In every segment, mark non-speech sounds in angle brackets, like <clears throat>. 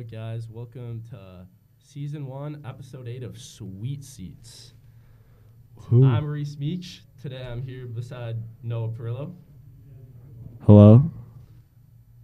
Yo, guys, welcome to season one, episode eight of Suite Seats. Who? I'm Reese Meach. Today I'm here beside Noah Perillo, Hello.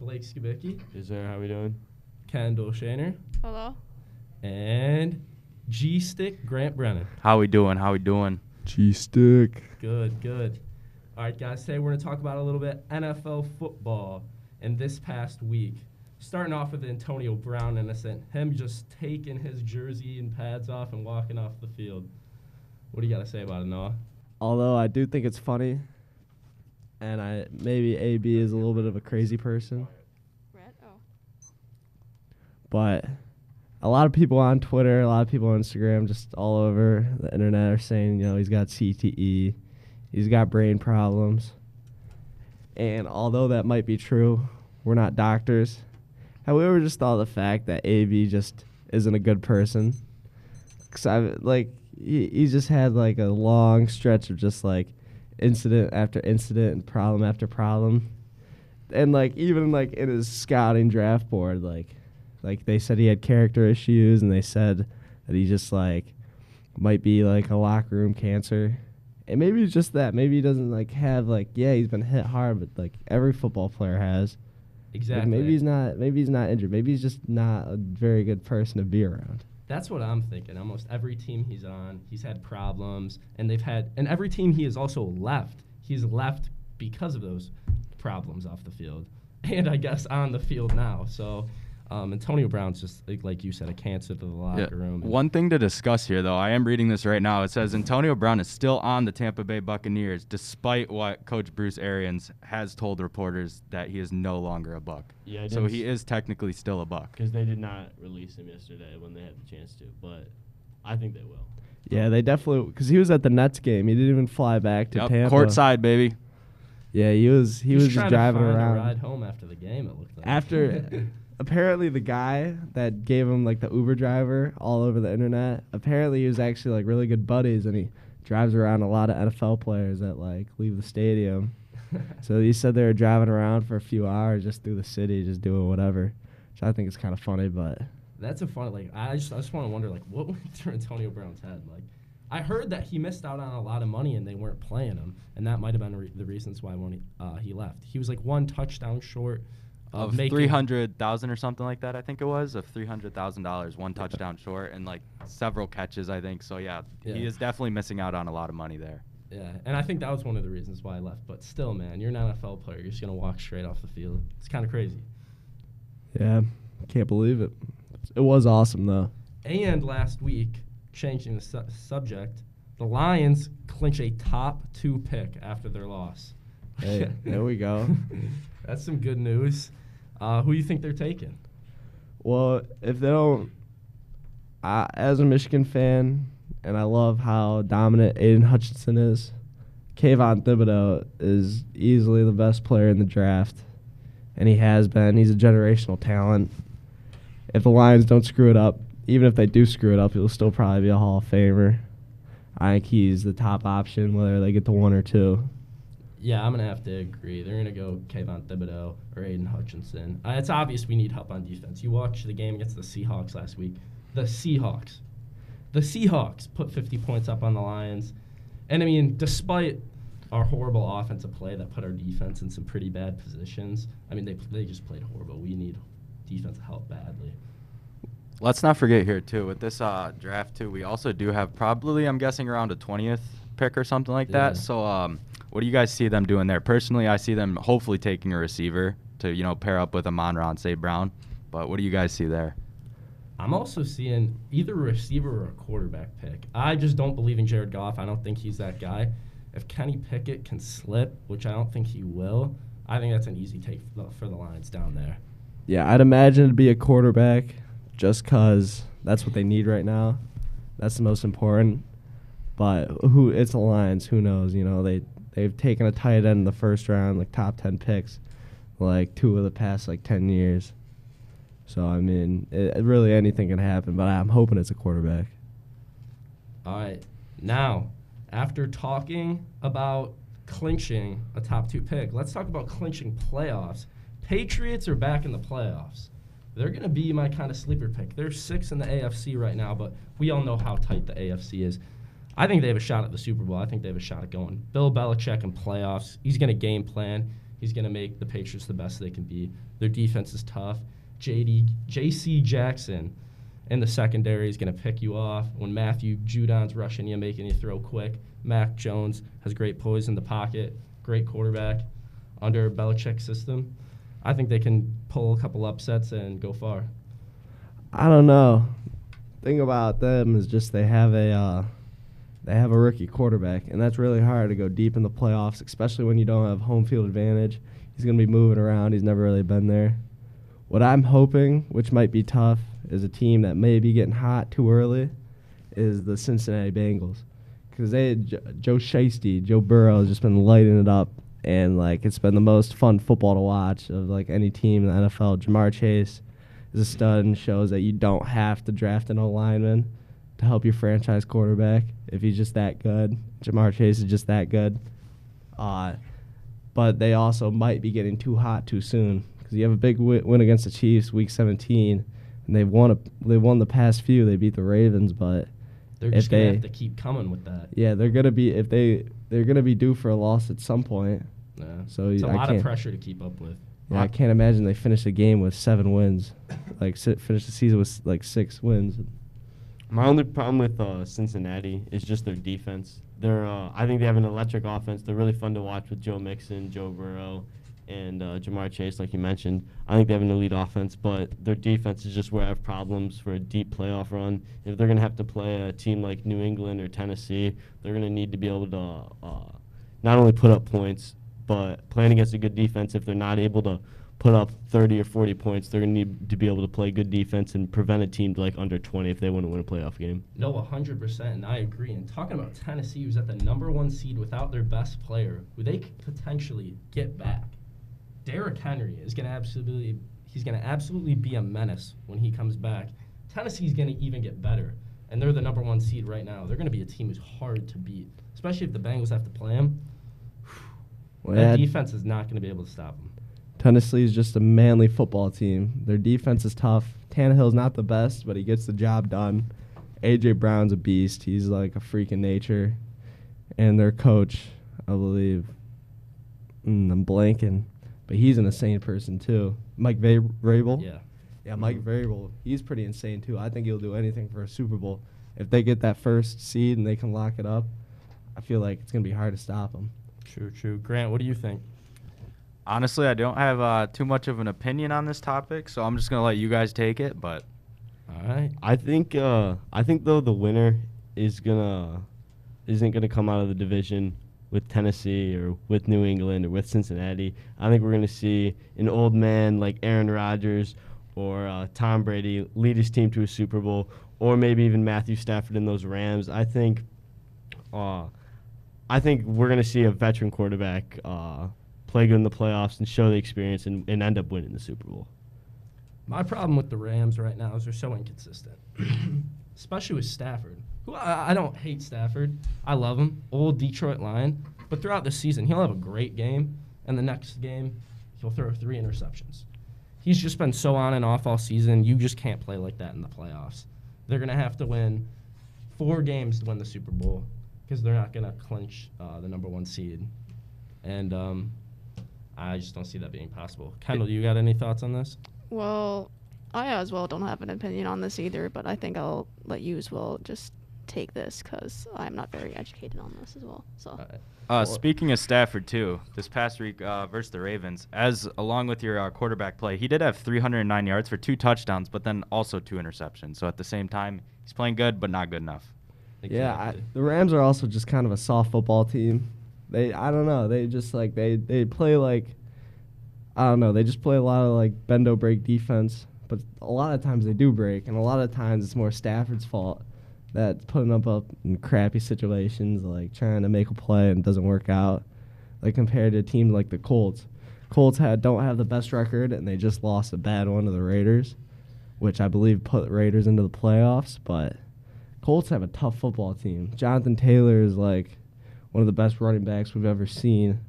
Blake Skibicki, Is there? How we doing? Kendall Shaner, Hello. and G Stick Grant Brennan. How we doing? How we doing? G stick. Good, good. All right, guys, today we're going to talk about a little bit NFL football in this past week. Starting off with Antonio Brown, innocent. Him just taking his jersey and pads off and walking off the field. What do you got to say about it, Noah? Although I do think it's funny, and I maybe AB is a little bit of a crazy person, Red. Oh. but a lot of people on Twitter, a lot of people on Instagram, just all over the internet are saying, you know, he's got CTE, he's got brain problems, and although that might be true, we're not doctors. However, just thought of the fact that AB just isn't a good person. Cause I like he, he just had like a long stretch of just like incident after incident and problem after problem, and like even like in his scouting draft board, like like they said he had character issues and they said that he just like might be like a locker room cancer. And maybe it's just that. Maybe he doesn't like have like yeah he's been hit hard, but like every football player has. Like, Exactly. maybe he's not. Maybe he's not injured. Maybe he's just not a very good person to be around. That's what I'm thinking. Almost every team he's on, he's had problems, and they've had, and every team he has also left, he's left because of those problems off the field, <laughs> and I guess on the field now. So, um, Antonio Brown's just like, like you said, a cancer to the locker room. One thing to discuss here, though, I am reading this right now. It says Antonio Brown is still on the Tampa Bay Buccaneers, despite what Coach Bruce Arians has told reporters that he is no longer a Buck. Yeah, So he is technically still a Buck. because they did not release him yesterday when they had the chance to, but I think they will. Yeah, they definitely because he was at the Nets game. He didn't even fly back to Yep, Tampa. courtside, baby. Yeah, he was. He He's was trying just driving to find around. a ride home after the game. It looked like After, <laughs> apparently, the guy that gave him like the Uber driver all over the internet. Apparently, he was actually like really good buddies, and he drives around a lot of NFL players that like leave the stadium. <laughs> So he said they were driving around for a few hours just through the city, just doing whatever. Which I think is kind of funny, but That's a fun. Like I just, I just want to wonder, like, what went <laughs> through Antonio Brown's head? Like, I heard that he missed out on a lot of money and they weren't playing him, and that might have been re- the reasons why when he, uh, he left. He was like one touchdown short of, Of making three hundred thousand or something like that, I think it was of three hundred thousand dollars, one touchdown short, and like several catches, I think. So yeah, Yeah. he is definitely missing out on a lot of money there. Yeah, and I think that was one of the reasons why I left. But still, man, you're an NFL player. You're just gonna walk straight off the field. It's kind of crazy. yeah, can't believe it. It was awesome though. And last week, changing the su- subject, the Lions clinch a top two pick after their loss. Hey, there we go. <laughs> That's some good news. Uh, who do you think they're taking? Well, if they don't, I, as a Michigan fan, and I love how dominant Aidan Hutchinson is, Kayvon Thibodeaux is easily the best player in the draft, and he has been. He's a generational talent. If the Lions don't screw it up, even if they do screw it up, he'll still probably be a Hall of Famer. I think he's the top option, whether they get the one or two. Yeah, I'm gonna have to agree. They're gonna go Kayvon Thibodeaux or Aidan Hutchinson. Uh, it's obvious we need help on defense. You watched the game against the Seahawks last week. The Seahawks, the Seahawks put 50 points up on the Lions, and I mean, despite our horrible offensive play that put our defense in some pretty bad positions. I mean, they they just played horrible. We need defensive help badly. Let's not forget here too with this uh, draft too. We also do have probably I'm guessing around a 20th pick or something like Yeah. that. So um, what do you guys see them doing there? Personally, I see them hopefully taking a receiver to you know pair up with Amon-Ra St. Brown. But what do you guys see there? I'm also seeing either a receiver or a quarterback pick. I just don't believe in Jared Goff. I don't think he's that guy. If Kenny Pickett can slip, which I don't think he will, I think that's an easy take for the, for the Lions down there. Yeah, I'd imagine it'd be a quarterback just 'cause that's what they need right now. That's the most important. But who it's the Lions, who knows, you know, they they've taken a tight end in the first round, like top 10 picks, like two of the past like 10 years. So I mean, it, really anything can happen, but I'm hoping it's a quarterback. All right. Now, after talking about clinching a top two pick, let's talk about clinching playoffs. Patriots are back in the playoffs. they're going to be my kind of sleeper pick. They're six in the AFC right now, but we all know how tight the AFC is. I think they have a shot at the Super Bowl. I think they have a shot at going. Bill Belichick in playoffs. He's going to game plan. He's going to make the Patriots the best they can be. Their defense is tough. JD, J.C. Jackson in the secondary is going to pick you off. When Matthew Judon's rushing you, making you throw quick. Mac Jones has great poise in the pocket. Great quarterback under Belichick's system. I think they can pull a couple upsets and go far. I don't know. Thing about them is just they have a uh, they have a rookie quarterback, and that's really hard to go deep in the playoffs, especially when you don't have home field advantage. He's going to be moving around. He's never really been there. What I'm hoping, which might be tough, is a team that may be getting hot too early, is the Cincinnati Bengals, because they J- Joe Shiesty, Joe Burrow has just been lighting it up, and like it's been the most fun football to watch of like any team in the NFL. Ja'Marr Chase is a stud and shows that you don't have to draft an O lineman to help your franchise quarterback if he's just that good. Ja'Marr Chase is just that good. Uh, but they also might be getting too hot too soon because you have a big wi- win against the Chiefs week 17, and they've won a, they won the past few. They beat the Ravens, but They're just going to they- have to keep coming with that. yeah, they're gonna be if they they're gonna be due for a loss at some point. Yeah. So it's a I lot of pressure to keep up with. Yeah, I can't imagine they finish a game with seven wins, like si- finish the season with like six wins. My only problem with uh, Cincinnati is just their defense. They're, uh, I think they have an electric offense. They're really fun to watch with Joe Mixon, Joe Burrow, and uh, Ja'Marr Chase, like you mentioned. I think they have an elite offense, but their defense is just where I have problems for a deep playoff run. If they're going to have to play a team like New England or Tennessee, they're going to need to be able to uh, not only put up points, but playing against a good defense. If they're not able to put up 30 or 40 points, they're going to need to be able to play good defense and prevent a team to like under 20 if they want to win a playoff game. No, 100%, and I agree. And talking about Tennessee, who's at the number one seed without their best player, who they could potentially get back. Derrick Henry is going to absolutely, he's going to absolutely be a menace when he comes back. Tennessee's going to even get better, and they're the number one seed right now. They're going to be a team who's hard to beat, especially if the Bengals have to play them. <sighs> Well, that yeah, defense is not going to be able to stop them. Tennessee is just a manly football team. Their defense is tough. Tannehill's not the best, but he gets the job done. AJ Brown's a beast. He's like a freak in nature. And their coach, I believe, mm, I'm blanking, but he's an insane person too. Mike Va- Vrabel. Yeah. Yeah, Mike Vrabel. He's pretty insane too. I think he'll do anything for a Super Bowl. If they get that first seed and they can lock it up, I feel like it's gonna be hard to stop them. True, true. Grant, what do you think? Honestly, I don't have uh, too much of an opinion on this topic, so I'm just gonna let you guys take it. But All right. I think uh, I think though the winner is gonna isn't gonna come out of the division with Tennessee or with New England or with Cincinnati. I think we're gonna see an old man like Aaron Rodgers or uh, Tom Brady lead his team to a Super Bowl, or maybe even Matthew Stafford in those Rams. I think, uh, I think we're gonna see a veteran quarterback uh, play good in the playoffs and show the experience and, and end up winning the Super Bowl. My problem with the Rams right now is they're so inconsistent, <coughs> especially with Stafford. Who I, I don't hate Stafford. I love him, old Detroit Lion. But throughout the season, he'll have a great game, and the next game, he'll throw three interceptions. He's just been so on and off all season. You just can't play like that in the playoffs. They're gonna have to win four games to win the Super Bowl because they're not gonna clinch uh, the number one seed, and um, I just don't see that being possible. Kendall, you got any thoughts on this? Well, I as well don't have an opinion on this either, but I think I'll let you as well just take this because I'm not very educated on this as well. So. Uh, Uh, speaking of Stafford too, this past week uh, versus the Ravens, as along with your uh, quarterback play, he did have 309 yards for two touchdowns, but then also two interceptions. So at the same time, he's playing good, but not good enough. Yeah, I, the Rams are also just kind of a soft football team. They, I don't know, they just like they they play like, I don't know, they just play a lot of like bendo break defense. But a lot of times they do break, and a lot of times it's more Stafford's fault that putting up up in crappy situations, like trying to make a play and doesn't work out. Like compared to a team like the Colts, Colts had don't have the best record, and they just lost a bad one to the Raiders, which I believe put Raiders into the playoffs, but. Colts have a tough football team. Jonathan Taylor is like one of the best running backs we've ever seen,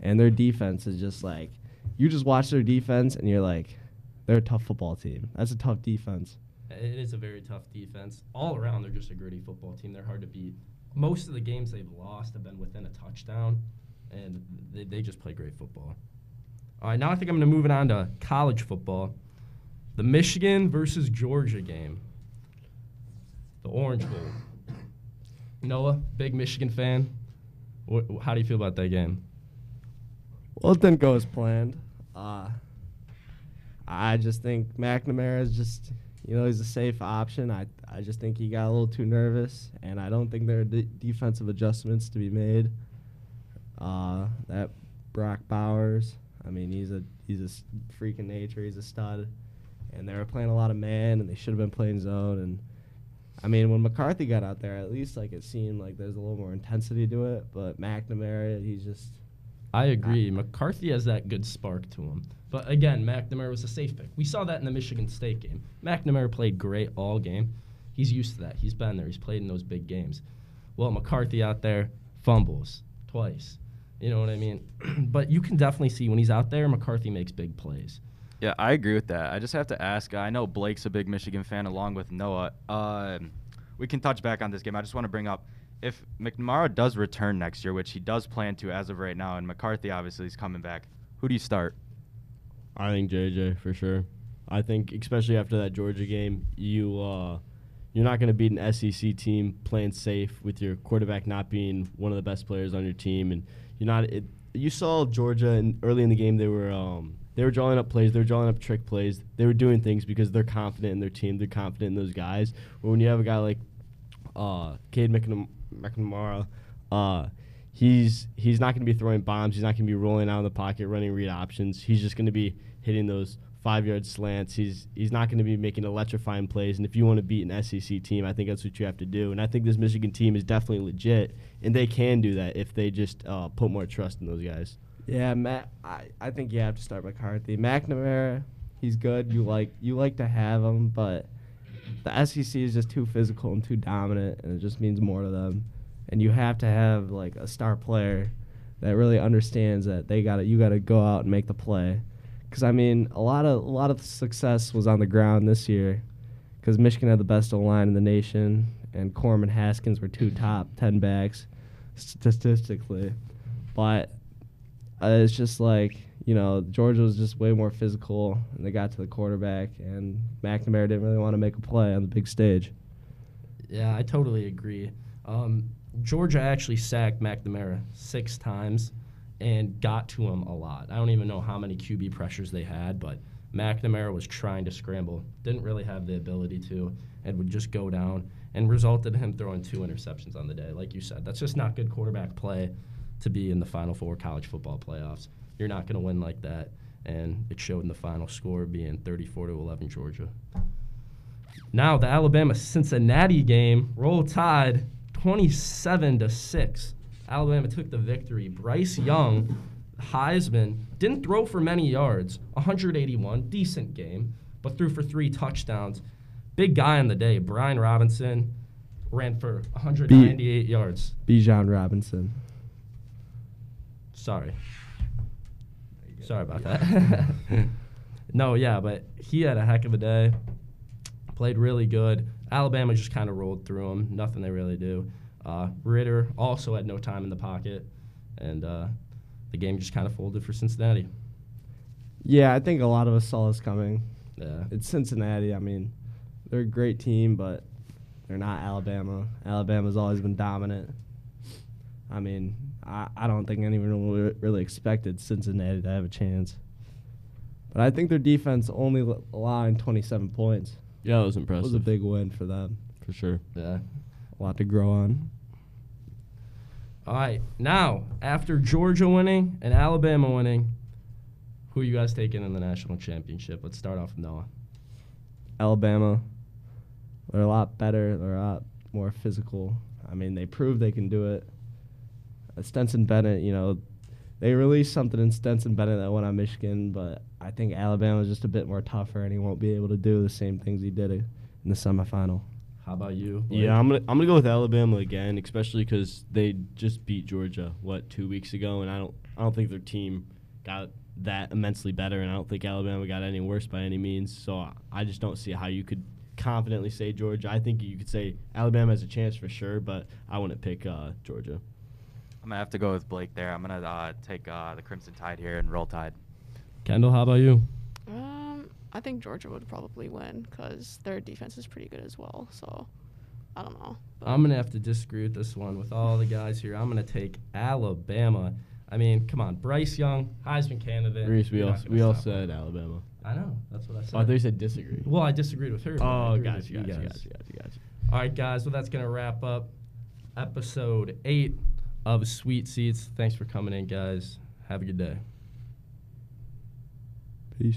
and their defense is just like you just watch their defense and you're like, they're a tough football team. That's a tough defense. It is a very tough defense. All around, they're just a gritty football team. They're hard to beat. Most of the games they've lost have been within a touchdown, and they, they just play great football. All right, now I think I'm going to move it on to college football. The Michigan versus Georgia game. The Orange Bowl. Noah, big Michigan fan. What, how do you feel about that game? Well, it didn't go as planned. Uh, I just think McNamara is just, you know, he's a safe option. I, I just think he got a little too nervous, and I don't think there are de- defensive adjustments to be made. Uh, that Brock Bowers, I mean, he's a he's a s- freak of nature. He's a stud, and they were playing a lot of man, and they should have been playing zone. And I mean, when McCarthy got out there, at least like it seemed like there's a little more intensity to it. But McNamara, he's just I agree. McCarthy has that good spark to him. But again, McNamara was a safe pick. We saw that in the Michigan State game. McNamara played great all game. He's used to that. He's been there. He's played in those big games. Well, McCarthy out there fumbles twice. You know what I mean? <clears throat> but you can definitely see when he's out there, McCarthy makes big plays. Yeah, I agree with that. I just have to ask. I know Blake's a big Michigan fan, along with Noah. Um, we can touch back on this game. I just want to bring up if McNamara does return next year, which he does plan to as of right now, and McCarthy obviously is coming back. Who do you start? I think JJ for sure. I think especially after that Georgia game, you uh, you're not going to beat an SEC team playing safe with your quarterback not being one of the best players on your team, and you're not. It, you saw Georgia in, early in the game. They were um, they were drawing up plays. They were drawing up trick plays. They were doing things because they're confident in their team. They're confident in those guys. But when you have a guy like uh, Cade McNam- McNamara, uh, he's he's not going to be throwing bombs. He's not going to be rolling out of the pocket, running read options. He's just going to be hitting those five yard slants. He's he's not going to be making electrifying plays. And if you want to beat an SEC team, I think that's what you have to do. And I think this Michigan team is definitely legit, and they can do that if they just uh, put more trust in those guys. Yeah, Matt. I, I think you have to start McCarthy. McNamara, he's good. You like you like to have him, but the SEC is just too physical and too dominant, and it just means more to them. And you have to have like a star player that really understands that they got you got to go out and make the play. Because I mean, a lot of a lot of success was on the ground this year, because Michigan had the best line in the nation, and Corum and Haskins were two top ten backs statistically, but uh, it's just like you know Georgia was just way more physical, and they got to the quarterback, and McNamara didn't really want to make a play on the big stage. Yeah, I totally agree. Um, Georgia actually sacked McNamara six times and got to him a lot. I don't even know how many QB pressures they had, but McNamara was trying to scramble, didn't really have the ability to, and would just go down, and resulted in him throwing two interceptions on the day. Like you said, that's just not good quarterback play to be in the Final Four college football playoffs. You're not going to win like that, and it showed in the final score being 34 to 11 Georgia. Now the Alabama Cincinnati game, roll tide, 27 to six. Alabama took the victory. Bryce Young, Heisman, didn't throw for many yards, 181, decent game, but threw for three touchdowns. Big guy in the day, Brian Robinson, ran for 198 yards. Bijan Robinson. Sorry. Sorry about that. <laughs> no, yeah, but he had a heck of a day. Played really good. Alabama just kind of rolled through him. Nothing they really do. Uh, Ridder also had no time in the pocket, and uh, the game just kind of folded for Cincinnati. Yeah, I think a lot of us saw this coming. Yeah. It's Cincinnati. I mean, they're a great team, but they're not Alabama. Alabama's always been dominant. I mean, I, I don't think anyone really- really expected Cincinnati to have a chance. But I think their defense only l- allowing 27 points Yeah, that was That impressive. was a big win for them. for sure. Yeah. A lot to grow on. All right. Now, after Georgia winning and Alabama winning, who are you guys taking in the national championship? Let's start off with Noah. Alabama, they're a lot better. They're a lot more physical. I mean, they proved they can do it. Stetson Bennett, you know, they released something in Stetson Bennett that went on Michigan, but I think Alabama is just a bit more tougher, and he won't be able to do the same things he did in the semifinal. How about you? Blake? Yeah, I'm gonna I'm gonna go with Alabama again, especially because they just beat Georgia what two weeks ago, and I don't I don't think their team got that immensely better, and I don't think Alabama got any worse by any means. So I- I just don't see how you could confidently say Georgia. I think you could say Alabama has a chance for sure, but I wouldn't pick uh, Georgia. I'm gonna have to go with Blake there. I'm gonna uh, take uh, the Crimson Tide here and roll Tide. Kendall, how about you? Um, I think Georgia would probably win because their defense is pretty good as well. So, I don't know. but- I'm gonna have to disagree with this one. With all the guys here, I'm gonna take Alabama. I mean, come on, Bryce Young, Heisman candidate. Reese, we You're all we all stop him. said Alabama. I know. That's what I said. Oh, I thought you said disagree. well, I disagreed with her. oh, agreed gotcha, with you gotcha, guys. gotcha, gotcha, gotcha. All right, guys. Well, that's gonna wrap up episode eight of Suite Seats. Thanks for coming in, guys. Have a good day. Peace.